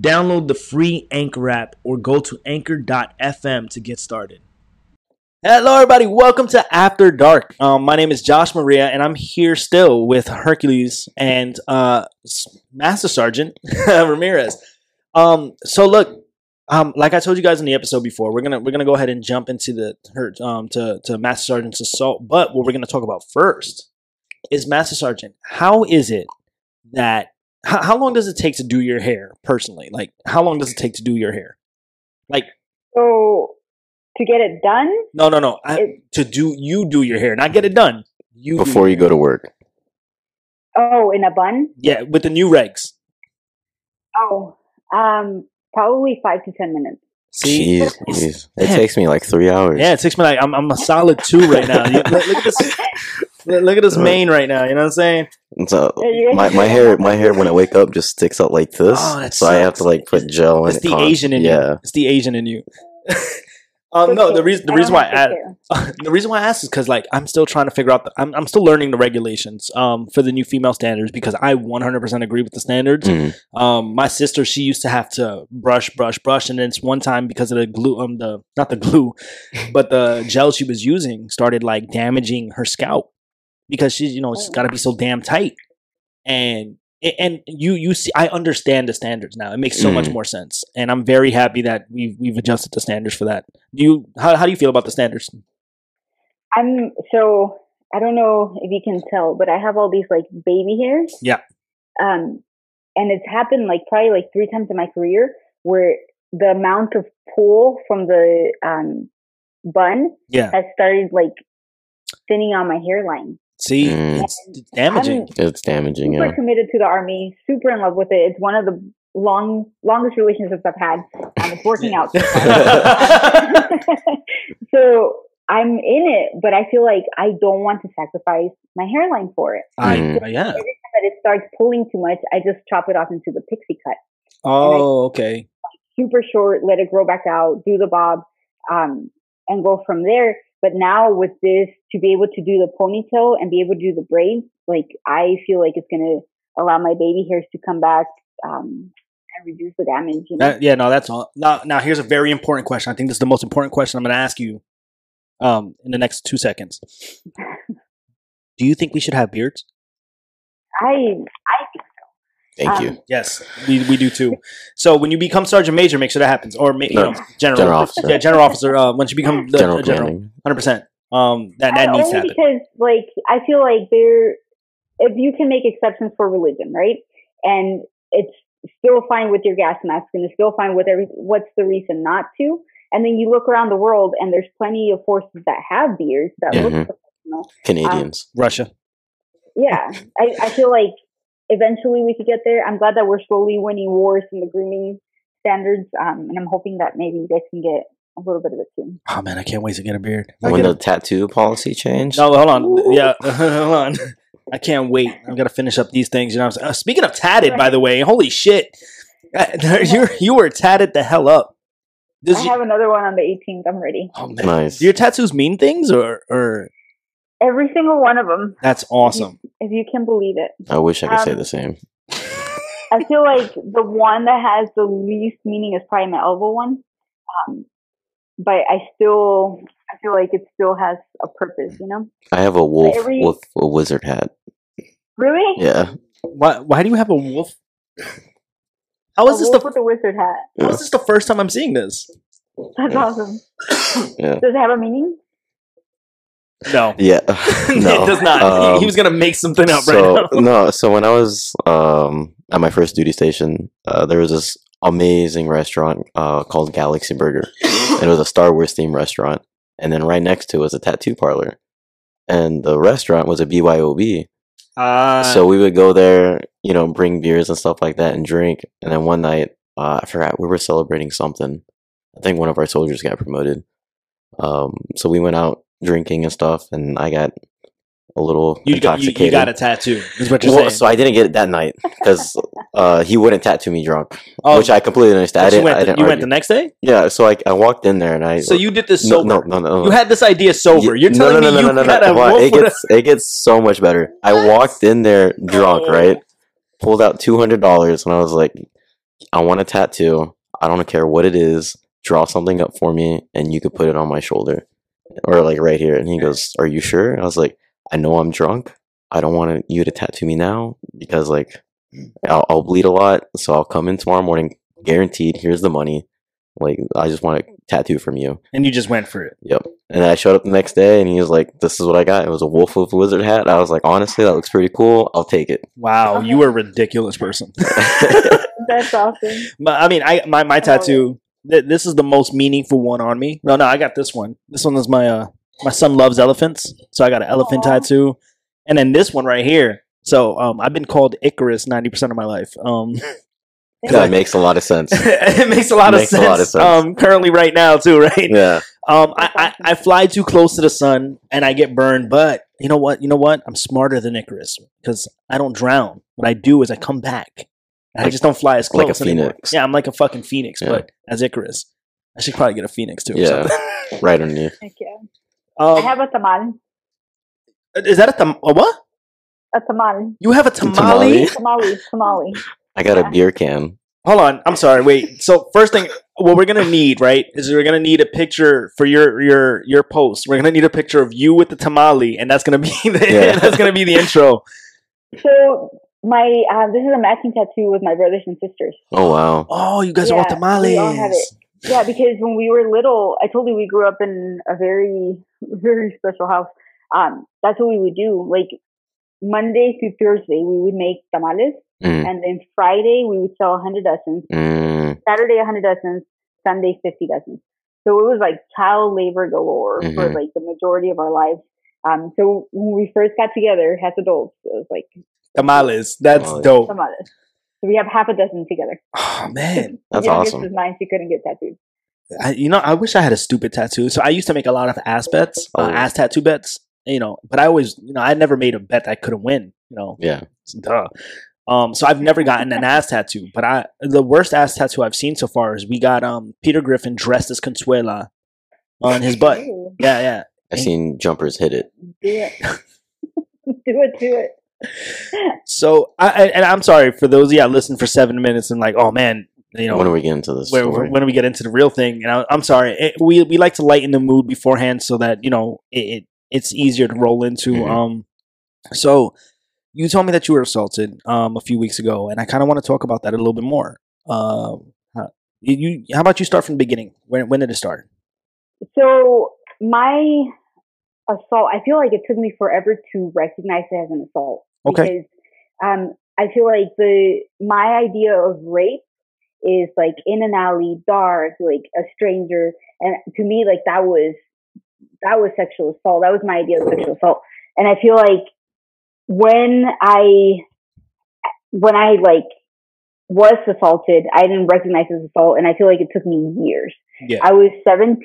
Download the free Anchor app or go to anchor.fm to get started. Hello, everybody. Welcome to After Dark. Um, my name is Josh Maria, and I'm here still with Hercules and uh, Master Sergeant Ramirez. Um, so, look, um, like I told you guys in the episode before, we're gonna we're gonna go ahead and jump into the her um to to Master Sergeant's assault. But what we're gonna talk about first is Master Sergeant. How is it that how, how long does it take to do your hair personally? Like, how long does it take to do your hair? Like, So to get it done, no, no, no. I, It- to do you do your hair, not get it done. You before your you go to work. oh, in a bun. yeah, with the new regs. Oh, um, probably five to ten minutes. See, Jeez, It's- jeez. It takes me like three hours. yeah, it takes me like I'm I'm a solid two right now. Look, look at this. Look look at his mane right now. You know what I'm saying? And so Yeah, you guys my, my hair my hair when I wake up just sticks out like this. Oh, that so I have to like put gel in It's it. the con- Asian in you. It's the Asian in you. um, no, the reason the reason why I have add, the reason why I asked is because like I'm still trying to figure out. The, I'm I'm still learning the regulations um for the new female standards because I 100% agree with the standards. Mm. Um, my sister she used to have to brush, brush, brush, and then it's one time because of the glue, um, the not the glue, but the gel she was using started like damaging her scalp because she's you know it's got to be so damn tight, and and you you see I understand the standards now. It makes so much Mm. more sense, and I'm very happy that we've we've adjusted the standards for that. Do you how how do you feel about the standards? I'm so I don't know if you can tell, but I have all these like baby hairs. Yeah. Um, and it's happened like probably like three times in my career where the amount of pull from the um bun Yeah, has started like thinning on my hairline. See, Mm. it's, it's damaging. It's damaging, super yeah. committed to the army, super in love with it. It's one of the long longest relationships I've had. Um, it's working out. so I'm in it, but I feel like I don't want to sacrifice my hairline for it. I Mm. yeah. Every time that it starts pulling too much, I just chop it off into the pixie cut. Oh, okay. Super short, let it grow back out, do the bob, um, and go from there. But now with this, to be able to do the ponytail and be able to do the braids, like I feel like it's gonna allow my baby hairs to come back um, and reduce the damage. You know? That, yeah, no, that's all. Now, now here's a very important question. I think this is the most important question I'm going to ask you um, in the next two seconds. Do you think we should have beards? I I Thank Um, you. Yes, we, we do too. So when you become sergeant major, make sure that happens, or ma- you know, general, general officer. Yeah, general officer. Uh, once you become the General a general, hundred percent. Um, that that needs to only happen. because like I feel like there, if you can make exceptions for religion, right, and it's still fine with your gas mask and it's still fine with every. What's the reason not to? And then you look around the world, and there's plenty of forces that have beards that look Mhm. professional. Canadians. Russia. Yeah, I, I feel like eventually we could get there. I'm glad that we're slowly winning wars in the grooming standards, um, and I'm hoping that maybe you guys can get a little bit of it soon. Oh man, I can't wait to get a beard. I when get the a- tattoo policy changed. no, hold on. Yeah, hold on. I can't wait. I've got to finish up these things. You know, what I'm saying? Uh, speaking of tatted, by the way, holy shit, Uh, you you were tatted the hell up. Does I you- have another one on the 18th. I'm ready. oh man, Nice. do your tattoos mean things or or Every single one of them, that's awesome? if you can believe it. I wish I could say Um, the same. I feel like the one that has the least meaning is probably my elbow one. Um, but I still, I feel like it still has a purpose, you know? I have a wolf every- with a wizard hat. Really? Yeah. Why why do you have a wolf? How A this wolf the with a wizard hat. how is this the first time I'm seeing this? That's Yeah. awesome. Yeah. Does it have a meaning? No. Yeah. no. it does not. He- he, Um, was gonna make something up so right now. no, so when I was um, at my first duty station, uh, there was this amazing restaurant uh, called Galaxy Burger. and it was a Star Wars themed restaurant, and then right next to it was a tattoo parlor, and the restaurant was a BYOB. Uh, so we would go there, you know, bring beers and stuff like that and drink. And then one night, uh, I forgot we were celebrating something. I think one of our soldiers got promoted. Um, so we went out drinking and stuff, and I got a little You got, you, intoxicated. you got a tattoo. Is what you're Well, saying. so I didn't get it that night because uh, he wouldn't tattoo me drunk, Oh, which I completely understand. I you didn't. went, I the, didn't you went the next day. yeah, so I, I walked in there and I. So you did this no, sober. no, no, no. You had this idea sober. You're telling no, no, me no, you no, no, no. Well, it gets it gets so much better. I walked in there drunk, Oh. right? Pulled out two hundred dollars, and I was like, "I want a tattoo. I don't care what it is. Draw something up for me, and you could put it on my shoulder, or like right here." And he goes, "Are you sure?" I was like, "I know I'm drunk. I don't want you to tattoo me now because like I'll, I'll bleed a lot. So I'll come in tomorrow morning, guaranteed. Here's the money. Like I just want a tattoo from you." and you just went for it. Yep. And I showed up the next day and he was like, This is what I got. It was a Wolf of Wizard hat. I was like, honestly, that looks pretty cool. I'll take it. Wow, you were a ridiculous person. That's awesome. But I mean, I my my tattoo. Th- this is the most meaningful one on me. No, no, I got this one. This one is my uh my son loves elephants, so I got an elephant Aw. tattoo, and then this one right here. So um, I've been called Icarus ninety percent of my life. Um, that makes a lot of sense. it makes a lot of Makes a sense. lot of sense. Um, currently, right now, too, right? Yeah. Um, I, I. I fly too close to the sun and I get burned, but you know what? You know what? I'm smarter than Icarus because I don't drown. What I do is I come back. I Like- just don't fly as close like a anymore. phoenix. Yeah, I'm like a fucking phoenix, Yeah. but as Icarus. I should probably get a phoenix too. or Yeah. something. Right underneath. Heck yeah. I um, have a tamal. is that a, tam- a what? A tamal. You have a tamale? tamale? Tamale. Tamale. I got Yeah. a beer can. Hold on. I'm sorry. Wait. So first thing, what we're gonna need, right, is we're gonna need a picture for your your your post. We're gonna need a picture of you with the tamale, and that's gonna be the Yeah. that's gonna be the intro. So my uh, this is a matching tattoo with my brothers and sisters. Oh wow. Oh, you guys are all Yeah, tamales. we all have it. Yeah, because when we were little, I told you we grew up in a very, very special house. Um, that's what we would do. Like Monday through Thursday, we would make tamales, Mm, and then Friday we would sell 100 dozens. mm, Saturday 100 dozens, Sunday 50 dozens. So it was like child labor galore for Mhm. like the majority of our lives. Um, so when we first got together as adults, it was like Tamales. That's Tamales. dope. tamales. So we have half a dozen together. Oh man. That's the youngest awesome. is nine. She couldn't get tattooed. I, you know, I wish I had a stupid tattoo. So I used to make a lot of ass bets, uh, Oh. ass tattoo bets. You know, but I always, you know, I never made a bet that I couldn't win. You know, yeah. duh. Um, so I've never gotten an ass tattoo. But I, the worst ass tattoo I've seen so far is we got um Peter Griffin dressed as Consuela on his butt. Yeah, yeah. I've seen jumpers hit it. do it. do it. Do it. So I, I and I'm sorry for those yeah listening for seven minutes and like oh man you know when are we getting to this where, story? when do we get into the real thing? And I, I'm sorry, it, we we like to lighten the mood beforehand so that you know it, it it's easier to roll into. Mhm. Um, so you told me that you were assaulted um a few weeks ago, and I kind of want to talk about that a little bit more. Um, how, you, you how about you start from the beginning? When when did it start? So my assault, I feel like it took me forever to recognize it as an assault. Okay. Because um, I feel like the my idea of rape is like in an alley, dark, like a stranger, and to me, like that was that was sexual assault. That was my idea of sexual assault, and I feel like when I when I like was assaulted, I didn't recognize it as assault, and I feel like it took me years. Yeah. I was 17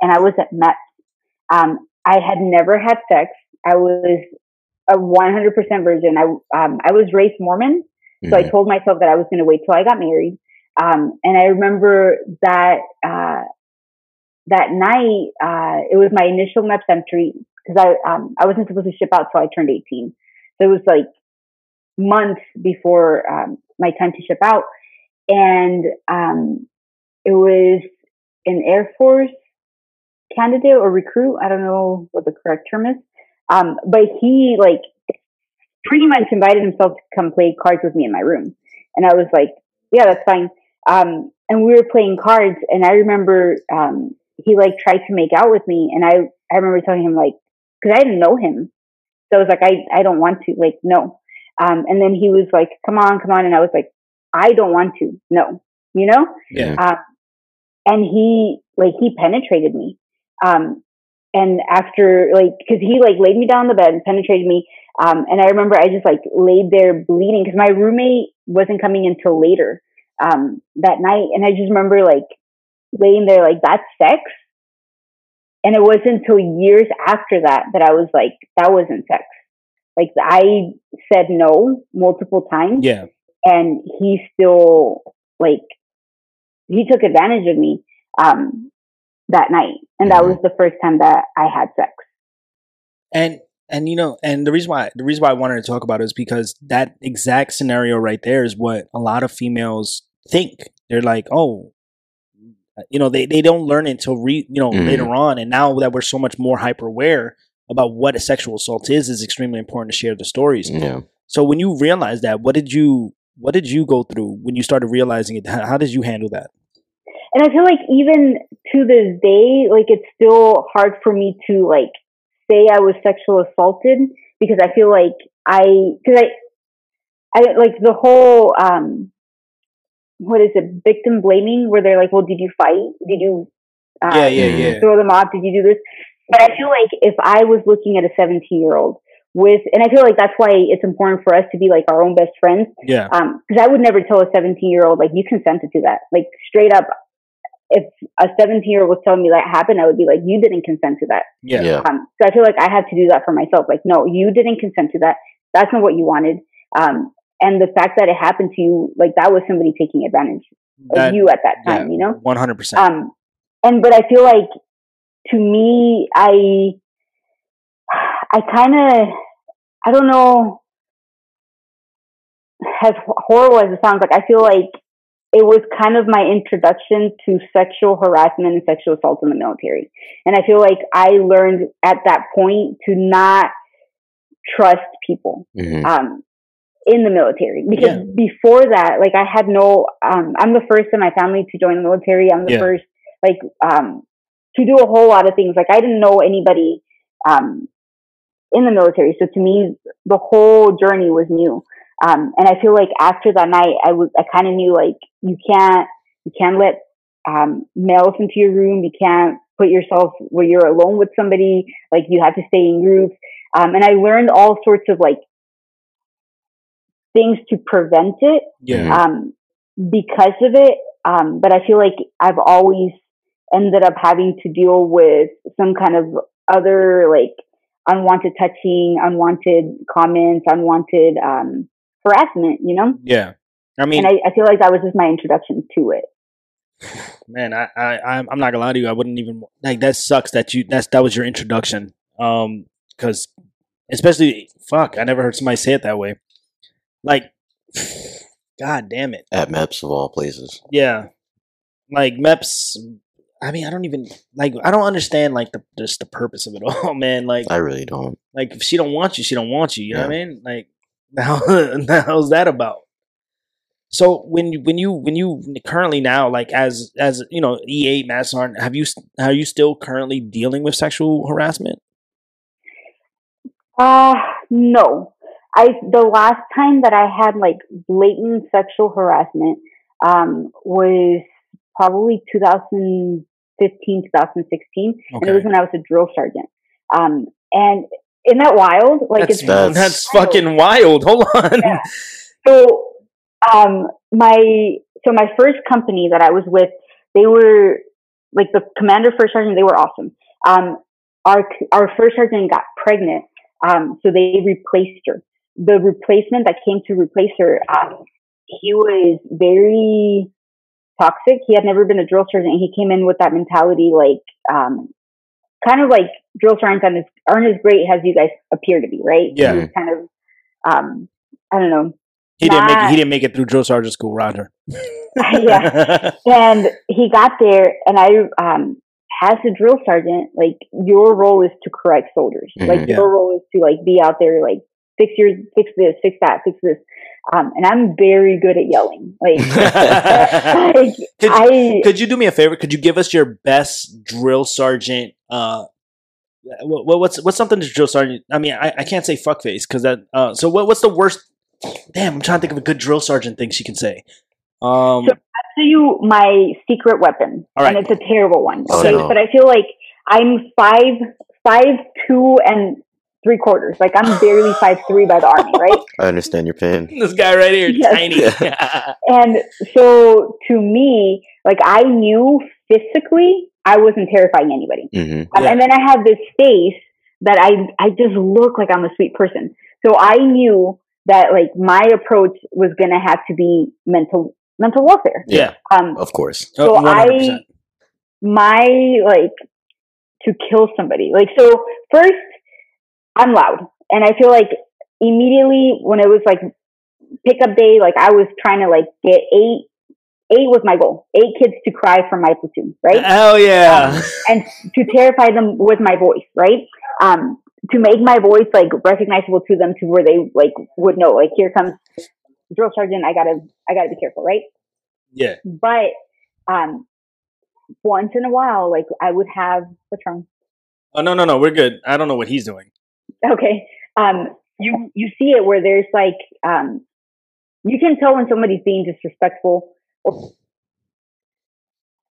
and I was at Met. Um, I had never had sex. I was a 100% virgin. I um, I was raised Mormon, so I Mhm. told myself that I was going to wait till I got married. Um, and I remember that uh, that night uh, it was my initial MEPS entry because I um, I wasn't supposed to ship out till I turned 18. So it was like months before um, my time to ship out, and um, it was an Air Force candidate or recruit. I don't know what the correct term is. Um, but he like pretty much invited himself to come play cards with me in my room. And I was like, yeah, that's fine. Um, and we were playing cards and I remember, um, he like tried to make out with me. And I, I remember telling him like, cause I didn't know him. So I was like, I, I don't want to like, no. Um, and then he was like, come on, come on. And I was like, I don't want to, no, you know? Yeah. Um, and he like he penetrated me. Um, and after like because he like laid me down on the bed and penetrated me. Um, and I remember I just like laid there bleeding because my roommate wasn't coming until later um, that night, and I just remember like laying there like that's sex. and it wasn't until years after that that I was like, that wasn't sex. Like I said no multiple times, Yeah. and he still like he took advantage of me um, that night, and that was the first time that I had sex. And and you know, and the reason why the reason why I wanted to talk about it is because that exact scenario right there is what a lot of females think. They're like, oh, you know, they, they don't learn it until re, you know Mhm. later on. And now that we're so much more hyper aware about what a sexual assault is, is extremely important to share the stories. Yeah. So when you realized that, what did you what did you go through when you started realizing it? How, how did you handle that? And I feel like even to this day, like it's still hard for me to like say I was sexual assaulted because I feel like I, because I, I like the whole, um, what is it, victim blaming, where they're like, well, did you fight? Did you, uh, yeah, yeah, yeah. throw them off? Did you do this? But I feel like if I was looking at a 17 year old with, and I feel like that's why it's important for us to be like our own best friends Yeah. um, because I would never tell a 17 year old like you consented to that. Like straight up, if a 17 year old was telling me that happened, I would be like, you didn't consent to that. Yeah. Yeah. Um, so I feel like I had to do that for myself. Like, no, you didn't consent to that. That's not what you wanted. Um, and the fact that it happened to you, like that was somebody taking advantage of you at that time, you know? One hundred percent. Um, and but I feel like to me, I, I kind of, I don't know, as horrible as it sounds, like I feel like it was kind of my introduction to sexual harassment and sexual assault in the military. And I feel like I learned at that point to not trust people hmm um, in the military because Yeah. before that, like I had no, um, I'm the first in my family to join the military. I'm the Yeah. first, like, um, to do a whole lot of things. Like I didn't know anybody, um, in the military. So to me, the whole journey was new. Um, and I feel like after that night, I was, I kind of knew like you can't, you can't let, um, males into your room. You can't put yourself where you're alone with somebody. Like you have to stay in groups. Um, and I learned all sorts of like things to prevent it yeah. um, because of it. Um, but I feel like I've always ended up having to deal with some kind of other like unwanted touching, unwanted comments, unwanted um, harassment, you know? yeah. I mean, and I, I feel like that was just my introduction to it. man, I, I, I'm I'm not gonna lie to you. I wouldn't even like that. Sucks that you that's that was your introduction. Um, because especially fuck, I never heard somebody say it that way. Like, god damn it, At MEPS of all places. yeah. Like MEPS. I mean, I don't even like. I don't understand like the just the purpose of it all, man. Like, I really don't. like if she don't want you, she don't want you. You know what I mean? Like, now, hell's that about? So when you when you when you currently now like as as you know E eight Mass Sergeant, have you are you still currently dealing with sexual harassment? Uh, no. I, the last time that I had like blatant sexual harassment, um, was probably 2015, 2016. And it was when I was a drill sergeant. Um, and isn't that wild? Like that's it's That's- that's fucking wild. Hold on. Yeah. so um my so my first company that I was with, they were like the commander first sergeant, they were awesome. Um our our first sergeant got pregnant, um, so they replaced her. The replacement that came to replace her, um, he was very toxic. He had never been a drill sergeant. And he came in with that mentality, like um, kind of like drill sergeants aren't as, aren't as great as you guys appear to be, right? Yeah. He was kind of, um, I don't know, He didn't make it, he didn't make it through drill sergeant school, Roger. Yeah. and he got there and i um as a drill sergeant like your role is to correct soldiers Mhm. like Yeah. your role is to like be out there like fix your fix this fix that fix this um and i'm very good at yelling like, like Could you- i Could you do me a favor? Could you give us your best drill sergeant? Uh, what, what's what's something to drill sergeant? I mean, I, I can't say fuckface because that. Uh, so what, what's the worst? Damn, I'm trying to think of a good drill sergeant thing she can say. Um, So- to you my secret weapon All right. and it's a terrible one Oh, okay no. but i feel like i'm five five two and three quarters like i'm barely five three by the army right I understand your pain. this guy right here, Yes. tiny. And so to me, like I knew physically I wasn't terrifying anybody. hmm Um, Yeah. And then I have this face that I I just look like I'm a sweet person. So I knew that like my approach was gonna have to be mental mental warfare. Yeah. Um, Of course. So Oh, 100%. my like to kill somebody. Like so first I'm loud and I feel like immediately when it was like pickup day, like I was trying to like get eight eight was my goal. Eight kids to cry from my platoon, right? Hell yeah. and to terrify them with my voice, right? Um, to make my voice like recognizable to them to where they like would know, like here comes drill sergeant. I gotta, I gotta be careful, right? yeah. But um, once in a while, like I would have what's wrong? Oh no no no, we're good. I don't know what he's doing. Okay, um, you you see it where there's like um, you can tell when somebody's being disrespectful.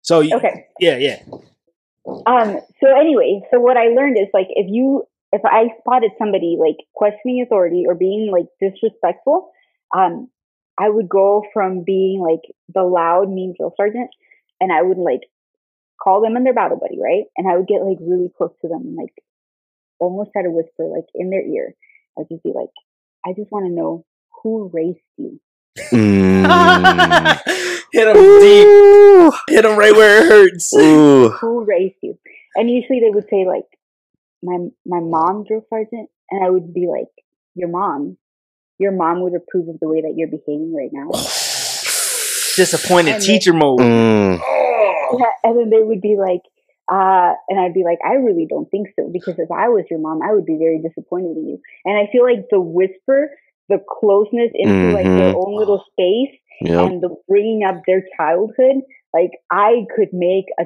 So you, Okay, yeah yeah. Um, so anyway, so what I learned is like if you if I spotted somebody like questioning authority or being like disrespectful, um, I would go from being like the loud mean drill sergeant and I would like call them in their battle buddy, right? And I would get like really close to them and like almost try to whisper like in their ear. I'd just be like, I just want to know who raised you. Mm. Hit him deep. Hit him right where it hurts. Ooh. who raised you? And usually they would say like, my my mom, drill sergeant, and I would be like, your mom, your mom would approve of the way that you're behaving right now. Disappointed And teacher mode. Mm. Yeah, and then they would be like, uh, and I'd be like, I really don't think so because if I was your mom, I would be very disappointed in you. And I feel like the whisper, the closeness into like their Mhm. own little space, Yep. and the bringing up their childhood, like I could make a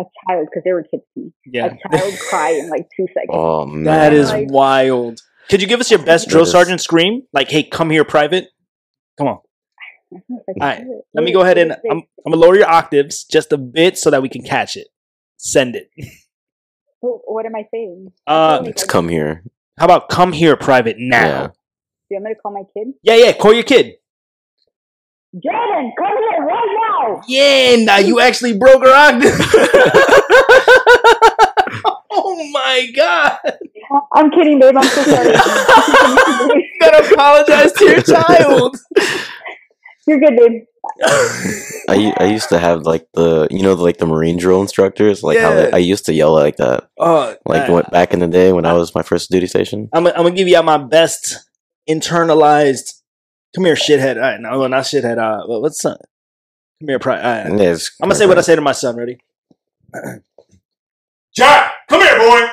a child because they were kids to me. Yeah. A child cry in like two seconds. Oh man. That is Like- wild. Could you give us your best drill sergeant scream? Like, hey, come here, private. Come on. I don't know if I can All right. Let me go ahead and I'm. I'm gonna lower your octaves just a bit so that we can catch it. Send it. What, what am I saying? Uh, I feel Let's come here. How about come here, private Yeah. now? Do you want me to call my kid? Yeah, yeah. Call your kid. Jaden, come here right now. Yeah, now you actually broke her octave. oh my god! I'm kidding, babe. I'm so sorry. you gotta apologize to your child. You're good, babe. I, u- I used to have like the you know like the marine drill instructors like how they, I used to yell like that oh, like man. back in the day when I was my first duty station. I'm, I'm gonna give you my best internalized. Come here, shithead. All right, no, well, not shithead. Uh, well, what's son? Come here, pri- all right. Yes, I'm gonna say what I say to my son. Ready? Jack, come here, boy.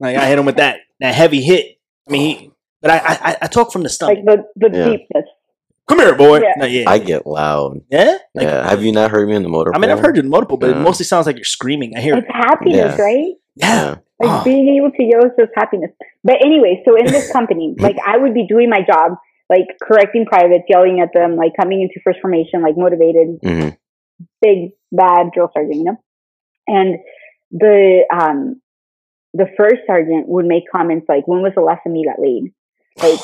Like I hit him with that that heavy hit. I mean, he, but I, I I talk from the stomach. Like the the Yeah. deepness. Come here, boy. Yeah. No, yeah. I get loud. yeah. Like, yeah, have you not heard me in the motor? I mean, I've heard you multiple, but it mostly sounds like you're screaming. I hear It's it. happiness, Yeah. right? Yeah. Yeah. Like Oh. being able to yell is just happiness. But anyway, so in this company, like I would be doing my job, like correcting privates, yelling at them, like coming into first formation, like motivated, hmm big bad drill sergeant, you know. And the um the first sergeant would make comments like, "When was the last time you got laid?" Like,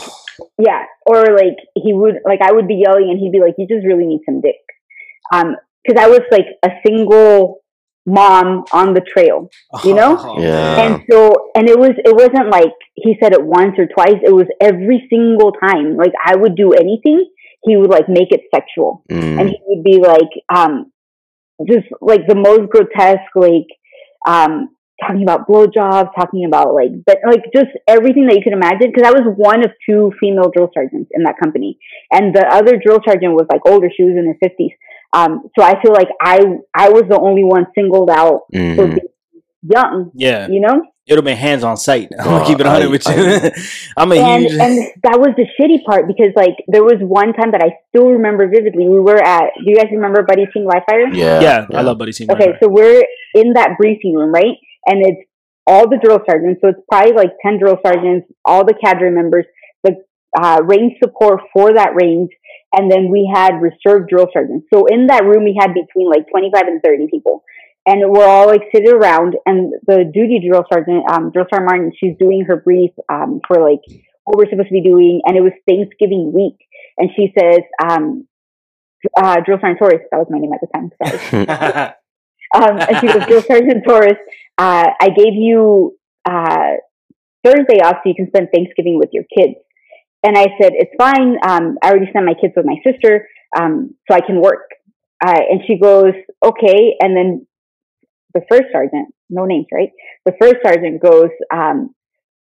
yeah, or like he would like I would be yelling and he'd be like, "You just really need some dick," um, because I was like a single mom on the trail, You know? Oh, Yeah. and so and it was it wasn't like he said it once or twice. It was every single time. Like I would do anything, he would like make it sexual Mm. and he would be like um just like the most grotesque like um talking about blowjobs talking about like but like just everything that you could imagine because i was one of two female drill sergeants in that company and the other drill sergeant was like older she was in her 50s um so i feel like i i was the only one singled out for Mhm. being young Yeah. you know It would have been hands on sight. I'm Oh, gonna keep it 100 I- with you. I- I'm a and huge. and that was the shitty part because like there was one time that I still remember vividly. We were at. Do you guys remember Buddy Team Live Fire? Yeah. yeah, I love Buddy Team. Okay, so we're in that briefing room, right? And it's all the drill sergeants. So it's probably like 10 drill sergeants, all the cadre members, the uh, range support for that range. And then we had reserve drill sergeants. So in that room, we had between like 25 and 30 people. And we're all like sitting around and the duty drill sergeant, um, drill sergeant Martin, she's doing her brief, um, for like what we're supposed to be doing. And it was Thanksgiving week. And she says, um, uh, drill sergeant Torres, that was my name at the time. Sorry. Um, and she goes, Drill Sergeant Torres, uh, I gave you uh, Thursday off so you can spend Thanksgiving with your kids. And I said, it's fine. Um, I already sent my kids with my sister, um, so I can work. Uh, and she goes, okay. And then the first sergeant, no names, right? The first sergeant goes, um,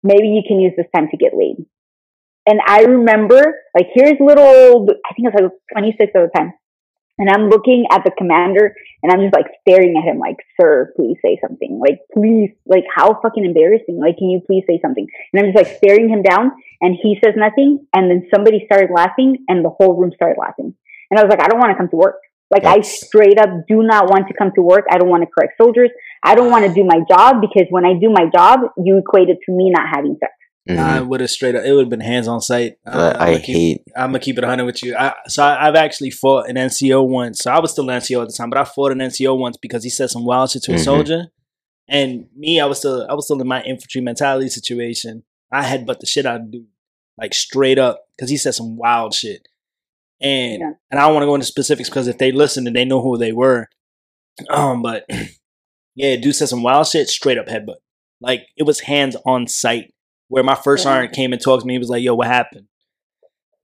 maybe you can use this time to get laid. And I remember, like, here's little, I think I was like 26 at the time. And I'm looking at the commander and I'm just like staring at him like, sir, please say something. Like, please, like, how fucking embarrassing. Like, can you please say something? And I'm just like staring him down and he says nothing. And then somebody started laughing and the whole room started laughing. And I was like, I don't want to come to work. Like, I straight up do not want to come to work. I don't want to correct soldiers. I don't want to do my job because when I do my job, you equate it to me not having sex. Mhm. I would have straight up. It would have been hands on sight. Uh, But I hate. I'm gonna keep it 100 with you. I, so I, I've actually fought an NCO once. So I was still an NCO at the time, but I fought an NCO once because he said some wild shit to a Mhm. soldier, and me, I was still I was still in my infantry mentality situation. I had but the shit out of dude, like straight up, because he said some wild shit, and Yeah. and I don't want to go into specifics because if they listen and they know who they were, um, but yeah, dude said some wild shit, straight up headbutt, like it was hands on sight. Where my first Yeah. sergeant came and talked to me, he was like, "Yo, what happened?"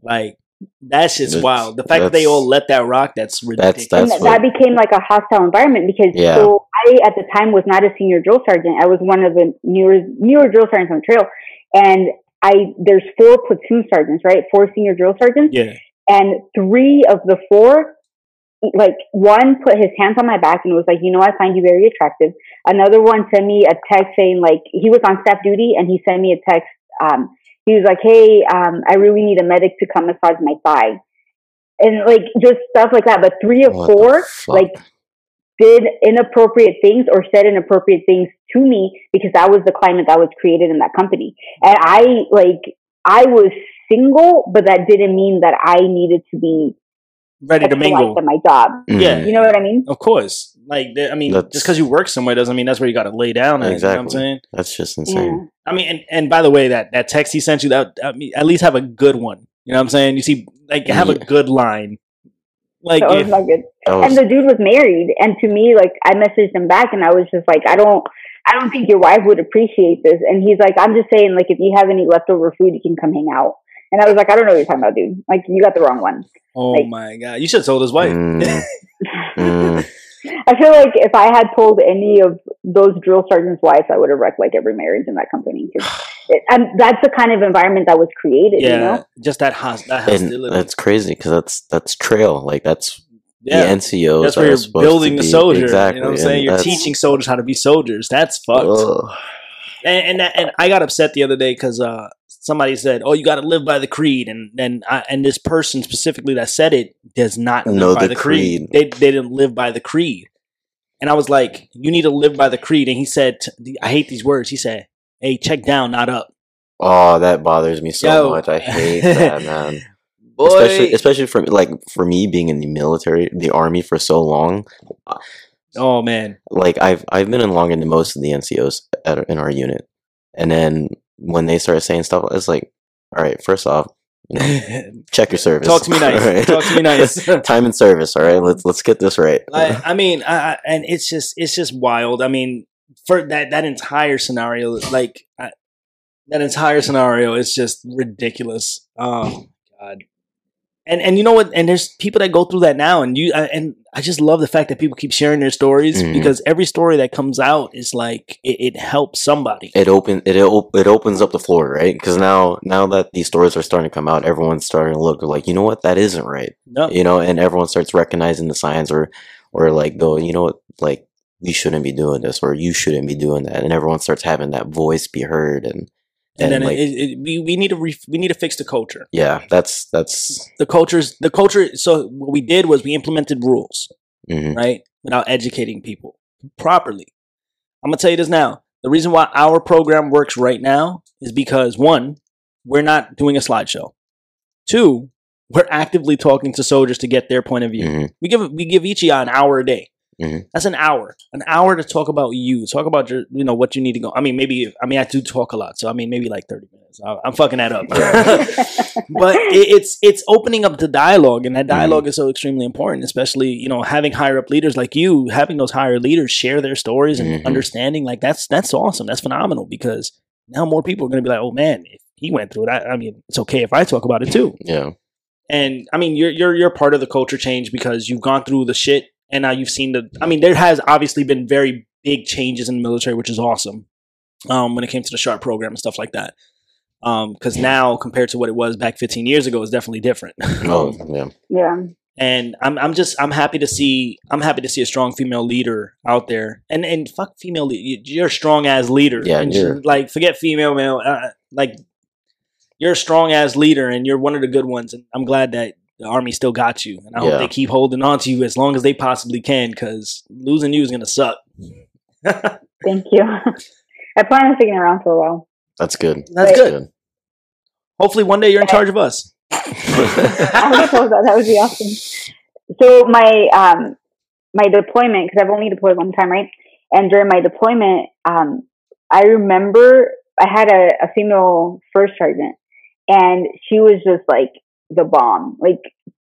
Like that shit's That's- wild. The fact that they all let that rock, that's ridiculous. and That's th- that became like a hostile environment because Yeah. so I at the time was not a senior drill sergeant. I was one of the newer newer drill sergeants on the trail, and I there's four platoon sergeants, right? Four senior drill sergeants, yeah, and three of the four, like one put his hands on my back and was like, you know, I find you very attractive. Another one sent me a text saying like he was on staff duty and he sent me a text. Um, he was like, hey, um, I really need a medic to come massage my thigh. And like just stuff like that. But three of What four, like did inappropriate things or said inappropriate things to me because that was the climate that was created in that company. And I like I was single, but that didn't mean that I needed to be ready to sexualized mingle. at my job. Mhm. Yeah. You know what I mean? Of course. Like, th- I mean, That's- just because you work somewhere doesn't mean that's where you got to lay down. At, You know what I'm Exactly. saying? That's just Yeah. insane. I mean, and, and by the way, that, that text he sent you, that I mean, at least have a good one. You know what I'm saying? You see, like, have a good line. Like, That was if, not good. That And the dude was married, and to me, like I messaged him back, and I was just like, I don't, I don't think your wife would appreciate this. And he's like, I'm just saying, like, if you have any leftover food, you can come hang out. And I was like, I don't know what you're talking about, dude. Like, you got the wrong one. oh like- my God. You should have told his wife. Mm, mm. I feel like if I had told any of those drill sergeants' wives, I would have wrecked like every marriage in that company. it, and that's the kind of environment that was created. yeah. You know? Just that, hos- that and hostility. that's crazy because that's that's trail. Like that's yeah. the NCOs. That's are where you're supposed to building the be- soldier. Exactly. You know what I'm saying? You're teaching soldiers how to be soldiers. That's fucked. Ugh. and and, that, and I got upset the other day because uh, somebody said, "Oh, you got to live by the creed," and and I, and this person specifically that said it does not live Know by the the, creed. creed. They they didn't live by the creed, and I was like, "You need to live by the creed." And he said, "I hate these words." He said, "Hey, check down, not up." Oh, that bothers me so Yo. much. I hate that, man. Boy, Especially, especially for like for me being in the military, the army for so long. Uh, oh man, Like I've I've been in longer than most of the NCOs at, in our unit, and then when they start saying stuff, it's like, all right, first off, you know, check your service. talk to me nice. right? Talk to me nice. Time and service. All right, let's let's get this right. I, I mean, I- and it's just it's just wild. I mean, for that that entire scenario, like I, that entire scenario is just ridiculous. Oh god. And and you know what? And there's people that go through that now, and you I- and I just love the fact that people keep sharing their stories Mhm. because every story that comes out is like it, it helps somebody. it open it op- it opens up the floor, right? Because now now that these stories are starting to come out, everyone's starting to look like, you know what, that isn't right, No, you know, and everyone starts recognizing the signs or or like go, you know what, like we shouldn't be doing this or you shouldn't be doing that, and everyone starts having that voice be heard and and, then like it, it, we we need to re, we need to fix the culture. yeah, that's that's The culture's the culture. So what we did was we implemented rules. mhm. right? Without educating people properly. I'm gonna tell you this now. The reason why our program works right now is because one, we're not doing a slideshow. Two, we're actively talking to soldiers to get their point of view. Mhm. We give we give each of an hour a day. Mhm. That's an hour, an hour to talk about you, talk about your, you know, what you need to go. I mean, maybe, I mean, I do talk a lot, so I mean, maybe like thirty minutes. I, I'm fucking that up, but it, it's it's opening up the dialogue, and that dialogue is so extremely important, especially you know having higher up leaders like you, having those higher leaders share their stories and Mhm. understanding. Like that's that's awesome, that's phenomenal because now more people are going to be like, oh man, if he went through it, I, I mean, it's okay if I talk about it too. Yeah. And I mean, you're you're you're part of the culture change because you've gone through the shit, and now you've seen the. I mean, there has obviously been very big changes in the military, which is awesome. Um, when it came to the sharp program and stuff like that, because now compared to what it was back 15 years ago, is definitely different. Oh, yeah. yeah. and I'm I'm just I'm happy to see I'm happy to see a strong female leader out there, and and fuck female, le- you- you're a strong as leader. Yeah, and you're- like forget female male, uh, like you're a strong as leader, and you're one of the good ones, and I'm glad that the army still got you, and I Yeah. hope they keep holding on to you as long as they possibly can, because losing you is gonna suck. Thank you. I plan on sticking around for a while. That's good. That's Right. good. Hopefully, one day you're in charge of us. I would propose that. That would be awesome. So my um my deployment because I've only deployed one time, right? And during my deployment, um, I remember I had a, a female first sergeant, and she was just like the bomb, like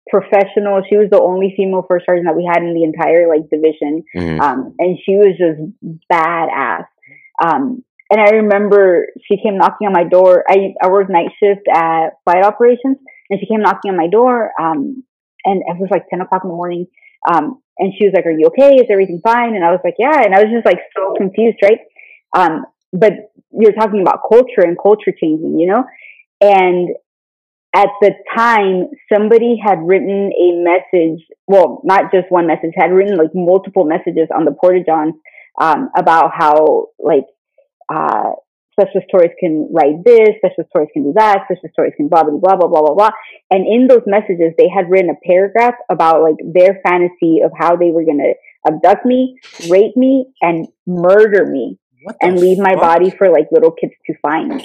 professional. She was the only female first sergeant that we had in the entire like division, Mhm. um, and she was just badass. Um, and I remember she came knocking on my door. I, I worked night shift at flight operations, and she came knocking on my door. Um, and it was like 10 o'clock in the morning. Um, and she was like, Are you okay? Is everything fine? And I was like, Yeah. And I was just like so confused, right? Um, but you're talking about culture and culture changing, you know? And at the time, somebody had written a message, well, not just one message, had written like multiple messages on the Porta Johns um, about how, like, uh, specialist Torres can write this, specialist Torres can do that, specialist Torres can blah, blah, blah, blah, blah, blah, blah. And in those messages, they had written a paragraph about like their fantasy of how they were going to abduct me, rape me, and murder me and leave my body for like little kids to find.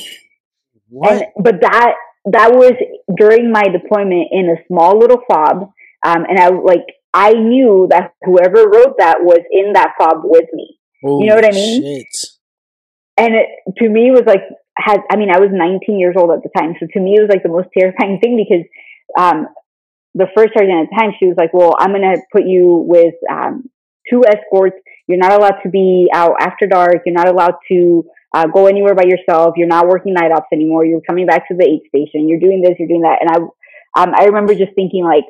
What? And but that that was during my deployment in a small little fob, um, and I like I knew that whoever wrote that was in that fob with me, you know what I mean? Shit. and it to me was like had I mean I was 19 years old at the time, so to me it was like the most terrifying thing because um, the first sergeant at the time she was like, well I'm gonna put you with um, two escorts. You're not allowed to be out after dark. You're not allowed to uh, go anywhere by yourself. You're not working night ops anymore. You're coming back to the aid station. You're doing this. You're doing that. And I, um, I remember just thinking like,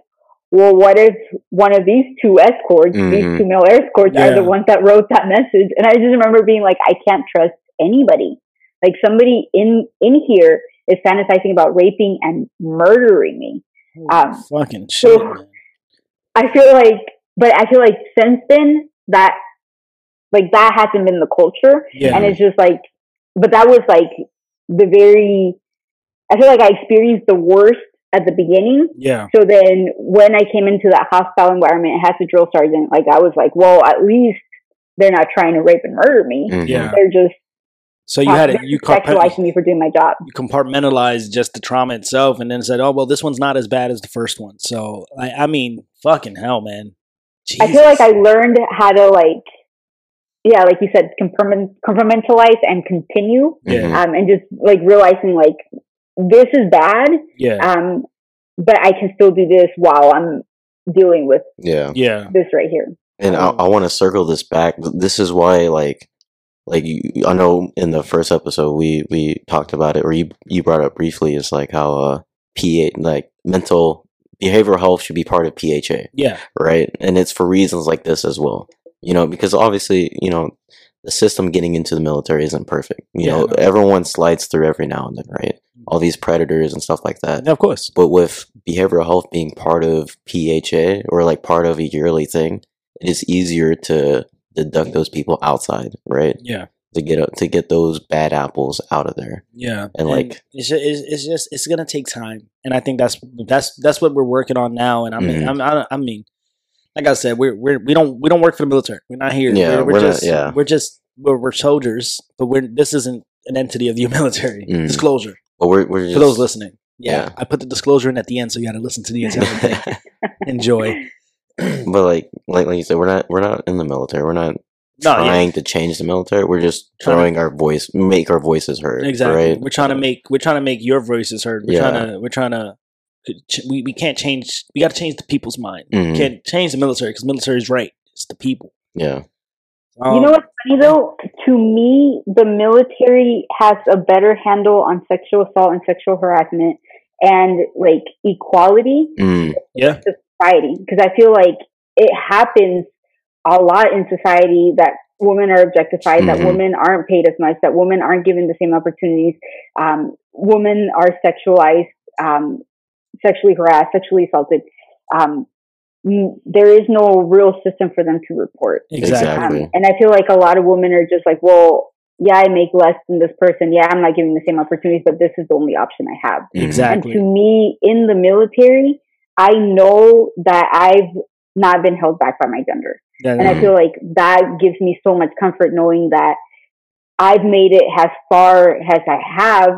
well, what if one of these two escorts, these Mhm. two male escorts, are the ones that wrote that message? And I just remember being like, I can't trust anybody. Like somebody in in here is fantasizing about raping and murdering me. Um, Fucking so- shit, man. I feel like, but I feel like since then that, like that hasn't been the culture, Yeah. and it's just like, but that was like the very. I feel like I experienced the worst at the beginning. yeah. So then, when I came into that hostile environment as a drill sergeant, like I was like, well, at least they're not trying to rape and murder me. Mhm. Yeah. They're just So you had it. You compartment- sexualizing me for doing my job. you compartmentalized just the trauma itself, and then said, "Oh well, this one's not as bad as the first one." So I, I mean, fucking hell, man. I feel like I learned how to like, yeah, like you said, compartment- compartmentalize and continue. Yeah. Mhm. um, and just like realizing like this is bad, yeah, um, but I can still do this while I'm dealing with Yeah. yeah, this right here. And I, I want to circle this back. This is why, like, like you, I know in the first episode we we talked about it, or you you brought up briefly. It's like how uh PA like mental behavioral health should be part of PHA, yeah, right? And it's for reasons like this as well. You know, because obviously, you know, the system getting into the military isn't perfect. You Yeah, know, no. everyone slides through every now and then, right? All these predators and stuff like that. Yeah, of course. But with behavioral health being part of PHA or like part of a yearly thing, it is easier to deduct those people outside, right? Yeah, To get to get those bad apples out of there. yeah, And, like- it's just, it's, just it's gonna take time, and I think that's that's that's what we're working on now. And I mean, Mhm. I'm, I, I mean, like I said, we're we're we don't we don't work for the military. We're not here. Yeah, we're, we're we're not- just yeah. we're just we're, we're soldiers, but we're this isn't an entity of the military. Mm. Disclosure But we're we're just for those listening. Yeah, yeah. I put the disclosure in at the end, so you got to listen to the entire thing. Enjoy. but like like like you said, we're not we're not in the military. We're not No, yeah. trying to change the military. We're just Trying to- throwing our voice, make our voices heard. Exactly. Right? We're trying to make we're trying to make your voices heard. We're Yeah. trying to we're trying to we, we can't change we got to change the people's mind. Mhm. We can't change the military because military is right. It's the people. Yeah. Um, you know what's funny though? To me, the military has a better handle on sexual assault and sexual harassment and like equality Mm, Yeah. society because I feel like it happens a lot in society that women are objectified, that Mhm. women aren't paid as much, that women aren't given the same opportunities, um, women are sexualized, um, sexually harassed, sexually assaulted. Um, there is no real system for them to report. exactly. Exactly. Um, and I feel like a lot of women are just like, well, yeah, I make less than this person. Yeah, I'm not giving the same opportunities, but this is the only option I have. Exactly. And to me, in the military, I know that I've not been held back by my gender. Yeah, And I feel like that gives me so much comfort knowing that I've made it as far as I have,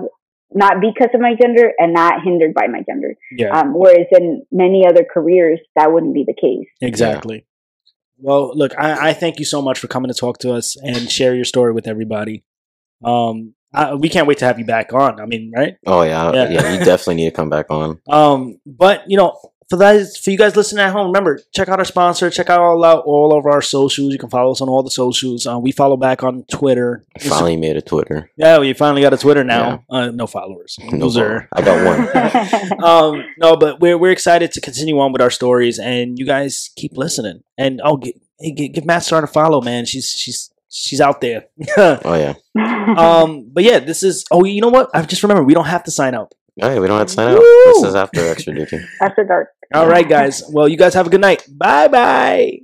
not because of my gender and not hindered by my gender. yeah. Um, whereas in many other careers, that wouldn't be the case. Exactly. Well, look, I, I thank you so much for coming to talk to us and share your story with everybody. Um, I, we can't wait to have you back on. I mean, right? Oh yeah, Yeah. yeah. You definitely need to come back on. Um, but you know, for that, for you guys listening at home, remember check out our sponsor. Check out all out all of our socials. You can follow us on all the socials. Uh, we follow back on Twitter. I finally made a Twitter. Yeah, we finally got a Twitter now. Uh, no followers. No Loser. problem. I got one. um, no, but we're we're excited to continue on with our stories, and you guys keep listening. And oh, give, hey, give, give Matt Star a follow, man. She's she's she's out there. Oh yeah. um, but yeah, this is. Oh, you know what? I just remember we don't have to sign out. Oh yeah. We don't have to sign out. This is after extra duty. After dark. All right, guys. Well, you guys have a good night. Bye bye.